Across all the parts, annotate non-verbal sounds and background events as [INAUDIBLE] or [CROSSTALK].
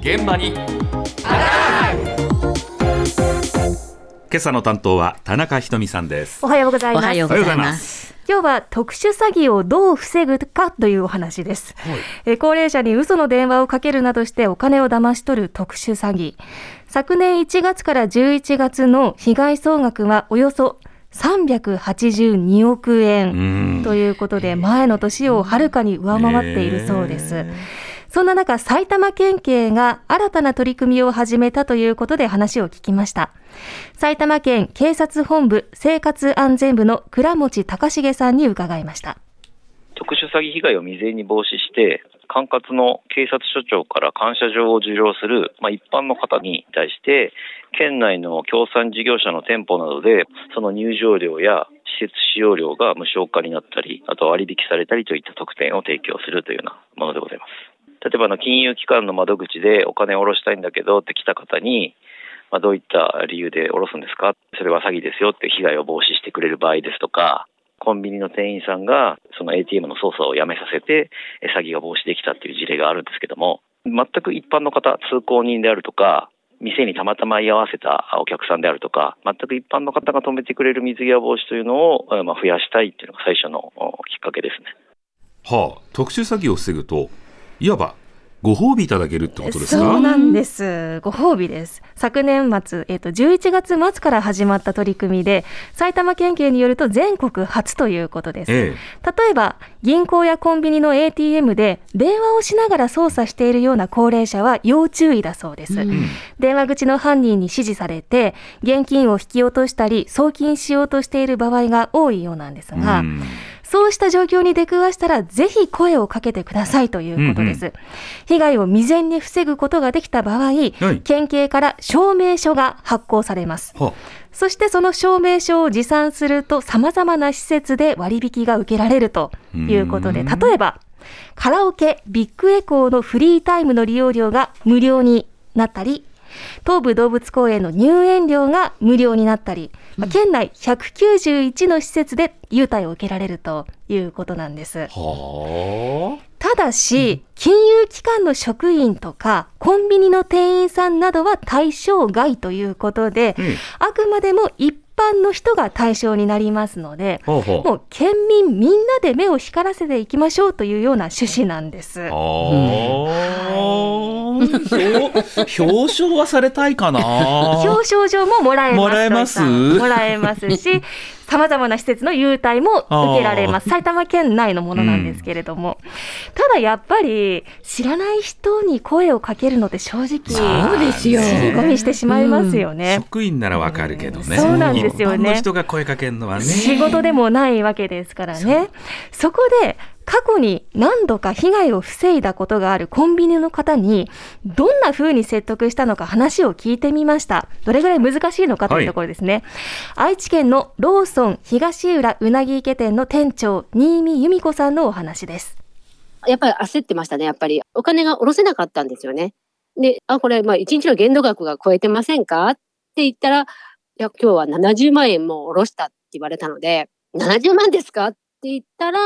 現場に今朝の担当は田中ひとみさんですおはようございます。おはようございます。今日は特殊詐欺をどう防ぐかというお話です。えー高齢者に嘘の電話をかけるなどしてお金を騙し取る特殊詐欺。昨年1月から11月の被害総額はおよそ382億円ということで前の年をはるかに上回っているそうです。そんな中、埼玉県警が新たな取り組みを始めたということで話を聞きました。埼玉県警察本部生活安全部の倉持隆重さんに伺いました。特殊詐欺被害を未然に防止して、管轄の警察署長から感謝状を受領する、まあ、一般の方に対して、県内の協賛事業者の店舗などで、その入場料や施設使用料が無償化になったり、あと割引されたりといった特典を提供するというようなものでございます。例えばの金融機関の窓口でお金を下ろしたいんだけどって来た方に、まあ、どういった理由で下ろすんですか？それは詐欺ですよって被害を防止してくれる場合ですとか、コンビニの店員さんがその ATM の操作をやめさせて詐欺が防止できたっていう事例があるんですけども、全く一般の方、通行人であるとか、店にたまたま居合わせたお客さんであるとか、全く一般の方が止めてくれる水際防止というのをまあ増やしたいっていうのが最初のきっかけですね。はあ特殊詐欺を防ぐといわばご褒美いただけるってことですか？そうなんです。ご褒美です。昨年末、えっ、と、11月末から始まった取り組みで、埼玉県警によると全国初ということです。え例えば、銀行やコンビニの ATM で電話をしながら操作しているような高齢者は要注意だそうです。うん電話口の犯人に指示されて、現金を引き落としたり、送金しようとしている場合が多いようなんですえが、うんそうした状況に出くわしたら、ぜひ声をかけてくださいということです。被害を未然に防ぐことができた場合、はい県警から証明書が発行されます。はそしてその証明書を持参すると、様々な施設で割引が受けられるということで、うん例えば、カラオケビッグエコーのフリータイムの利用料が無料になったり、東武動物公園の入園料が無料になったり、まあ県内191の施設で優待を受けられるということなんです。はただし、金融機関の職員とか、コンビニの店員さんなどは対象外ということであくまでも一般の人が対象になりますので、はあはあもう県民みんなで目を光らせていきましょうというような趣旨なんです。表表彰はされたいかな？表彰状ももらえます。もらえます？もらえますし、様々な施設の優待も受けられます。埼玉県内のものなんですけれども。ただやっぱり、知らない人に声をかけるのって正直、そうですよ。尻込みしてしまいますよね。職員ならわかるけどね、そうなんですよね一般の人が声かけるのはね仕事でもないわけですからね。そこで、過去に何度か被害を防いだことがあるコンビニの方に、どんな風に説得したのか話を聞いてみました。どれぐらい難しいのかというところですね。愛知県のローソン東浦うなぎ池店の店長、新見由美子さんのお話です。やっぱり焦ってましたね、やっぱり。お金が下ろせなかったんですよね。で、あ、これ、まあ、1日の限度額が超えてませんか？って言ったら、いや、今日は70万円も下ろしたって言われたので、70万ですかって言ったら、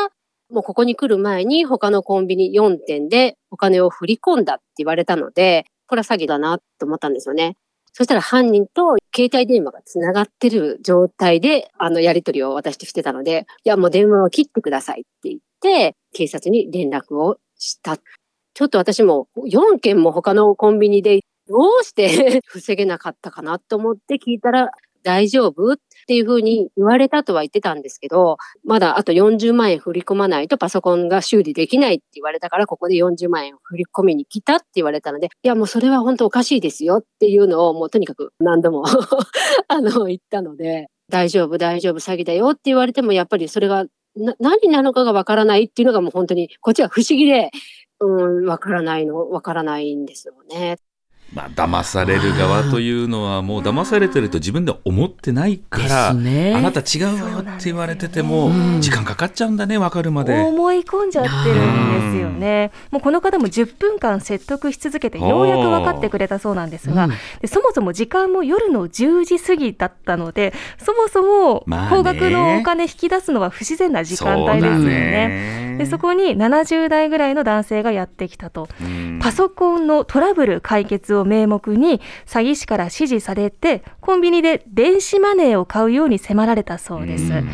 もうここに来る前に他のコンビニ4店でお金を振り込んだって言われたので、これは詐欺だなと思ったんですよね。そしたら犯人と携帯電話がつながってる状態で、あのやり取りを私としてたので、いやもう電話を切ってくださいって言って、警察に連絡をした。ちょっと私も4件も他のコンビニでどうして [LAUGHS] 防げなかったかなと思って聞いたら、大丈夫っていうふうに言われたとは言ってたんですけど、まだあと40万円振り込まないとパソコンが修理できないって言われたから、ここで40万円振り込みに来たって言われたので、いやもうそれは本当おかしいですよっていうのをもうとにかく何度も [LAUGHS] あの言ったので、大丈夫大丈夫詐欺だよって言われてもやっぱりそれがな何なのかがわからないっていうのがもう本当にこっちは不思議で、うん、わからないの、わからないんですよね。まあ騙される側というのはもう騙されてると自分では思ってないから、ね。あなた違うわよって言われてても時間かかっちゃうんだね分かるまで。思い込んじゃってるんですよね。もうこの方も10分間説得し続けてようやく分かってくれたそうなんですが、そもそも時間も夜の10時過ぎだったので、そもそも高額のお金引き出すのは不自然な時間帯ですよね。でそこに70代ぐらいの男性がやってきたと。うん。パソコンのトラブル解決を名目に詐欺師から指示されてコンビニで電子マネーを買うように迫られたそうです。うん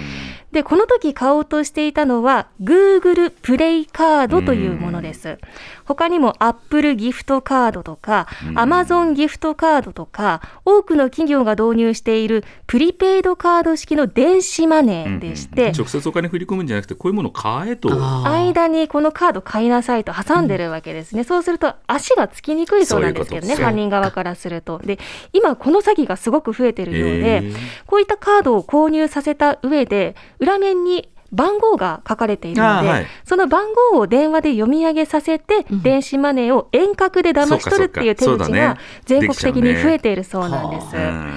でこの時買おうとしていたのは Google プレイカードというものです。他にも Apple ギフトカードとかうん。Amazon ギフトカードとか多くの企業が導入しているプリペイドカード式の電子マネーでして、直接お金振り込むんじゃなくてこういうものを買えと。間にこのカード買いなさいと挟んでるわけですね、そうすると足がつきにくいそうなんですけどね犯人側からすると。で今この詐欺がすごく増えてるようで、こういったカードを購入させた上で裏面に番号が書かれているので、はいその番号を電話で読み上げさせて、うん電子マネーを遠隔で騙し取るっていう手口がね全国的に増えているそうなんです。うん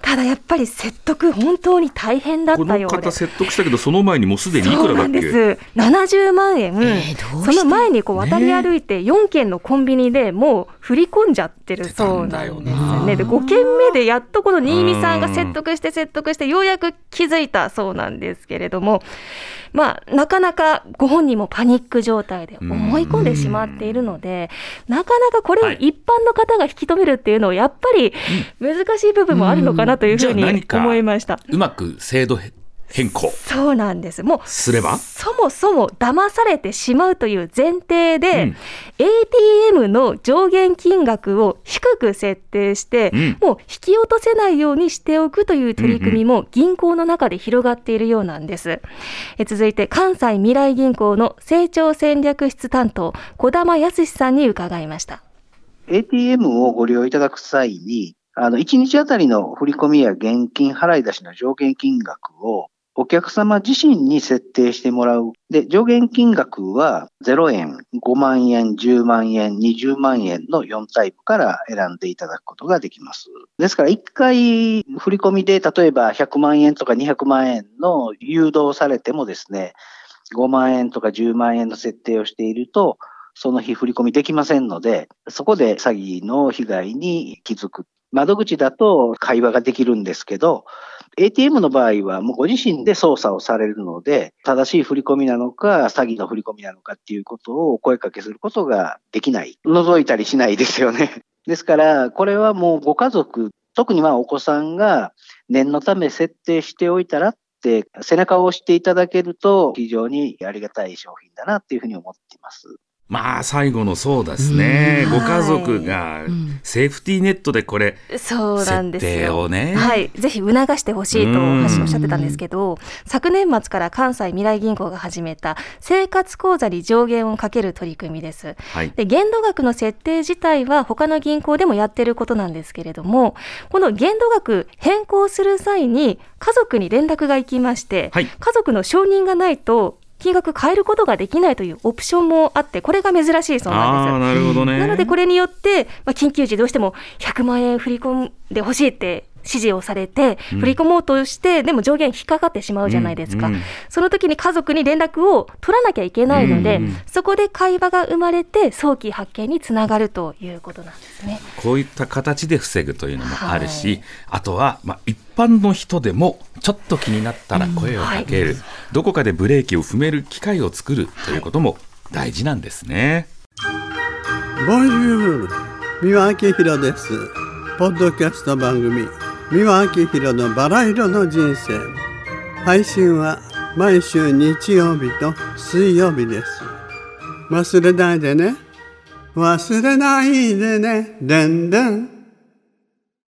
ただやっぱり説得本当に大変だったようで。説得したけどその前にもうすでにいくらだっけ？なんです。70万円。えーその前にこう渡り歩いて4軒のコンビニでもう振り込んじゃってるそうなんですね。で5軒目でやっとこの新見さんが説得して説得してようやく気づいたそうなんですけれども、まあなかなかご本人もパニック状態で思い込んでしまっているので、なかなかこれを一般の方が引き止めるっていうのはやっぱり難しい部分もあるのかなというふうに思いました。うまく制度変更そうなんです。もうすれば？そもそも騙されてしまうという前提で、うん ATM の上限金額を低く設定して、うんもう引き落とせないようにしておくという取り組みも銀行の中で広がっているようなんです。え続いて関西未来銀行の成長戦略室担当小玉康さんに伺いました。ATM をご利用いただく際に、あの、1日あたりの振り込みや現金払い出しの上限金額をお客様自身に設定してもらう。で、上限金額は0円、5万円、10万円、20万円の4タイプから選んでいただくことができます。ですから、1回振り込みで例えば100万円とか200万円の誘導されてもですね、5万円とか10万円の設定をしていると、その日振り込みできませんので、そこで詐欺の被害に気づく。窓口だと会話ができるんですけど、ATM の場合はもうご自身で操作をされるので、正しい振り込みなのか、詐欺の振り込みなのかっていうことをお声かけすることができない。覗いたりしないですよね。[LAUGHS] ですから、これはもうご家族、特にまあお子さんが念のため設定しておいたらって背中を押していただけると非常にありがたい商品だなっていうふうに思っています。まあ最後のそうですね。うん。ご家族がうん。セーフティーネットでこれそうなんですよ。設定をね。はい、ぜひ促してほしいとうんおっしゃってたんですけど、昨年末から関西未来銀行が始めた生活口座に上限をかける取り組みです。はい。で限度額の設定自体は他の銀行でもやってることなんですけれども、この限度額変更する際に家族に連絡が行きまして、はい。家族の承認がないと金額変えることができないというオプションもあって、これが珍しいそうなんです。なるほどねなのでこれによって、まあ、緊急時どうしても100万円振り込んでほしいって指示をされて、うん振り込もうとして、でも上限引っかかってしまうじゃないですか。うんうんその時に家族に連絡を取らなきゃいけないので、うんうんそこで会話が生まれて早期発見につながるということなんですね。こういった形で防ぐというのもあるし、はいあとは、まあ、一般の人でもちょっと気になったら声をかける、どこかでブレーキを踏める機会を作るということも大事なんですね。ボンジュール三輪明宏です。ポッドキャスト番組三輪明宏のバラ色の人生。配信は毎週日曜日と水曜日です。忘れないでね。忘れないでね。でんでん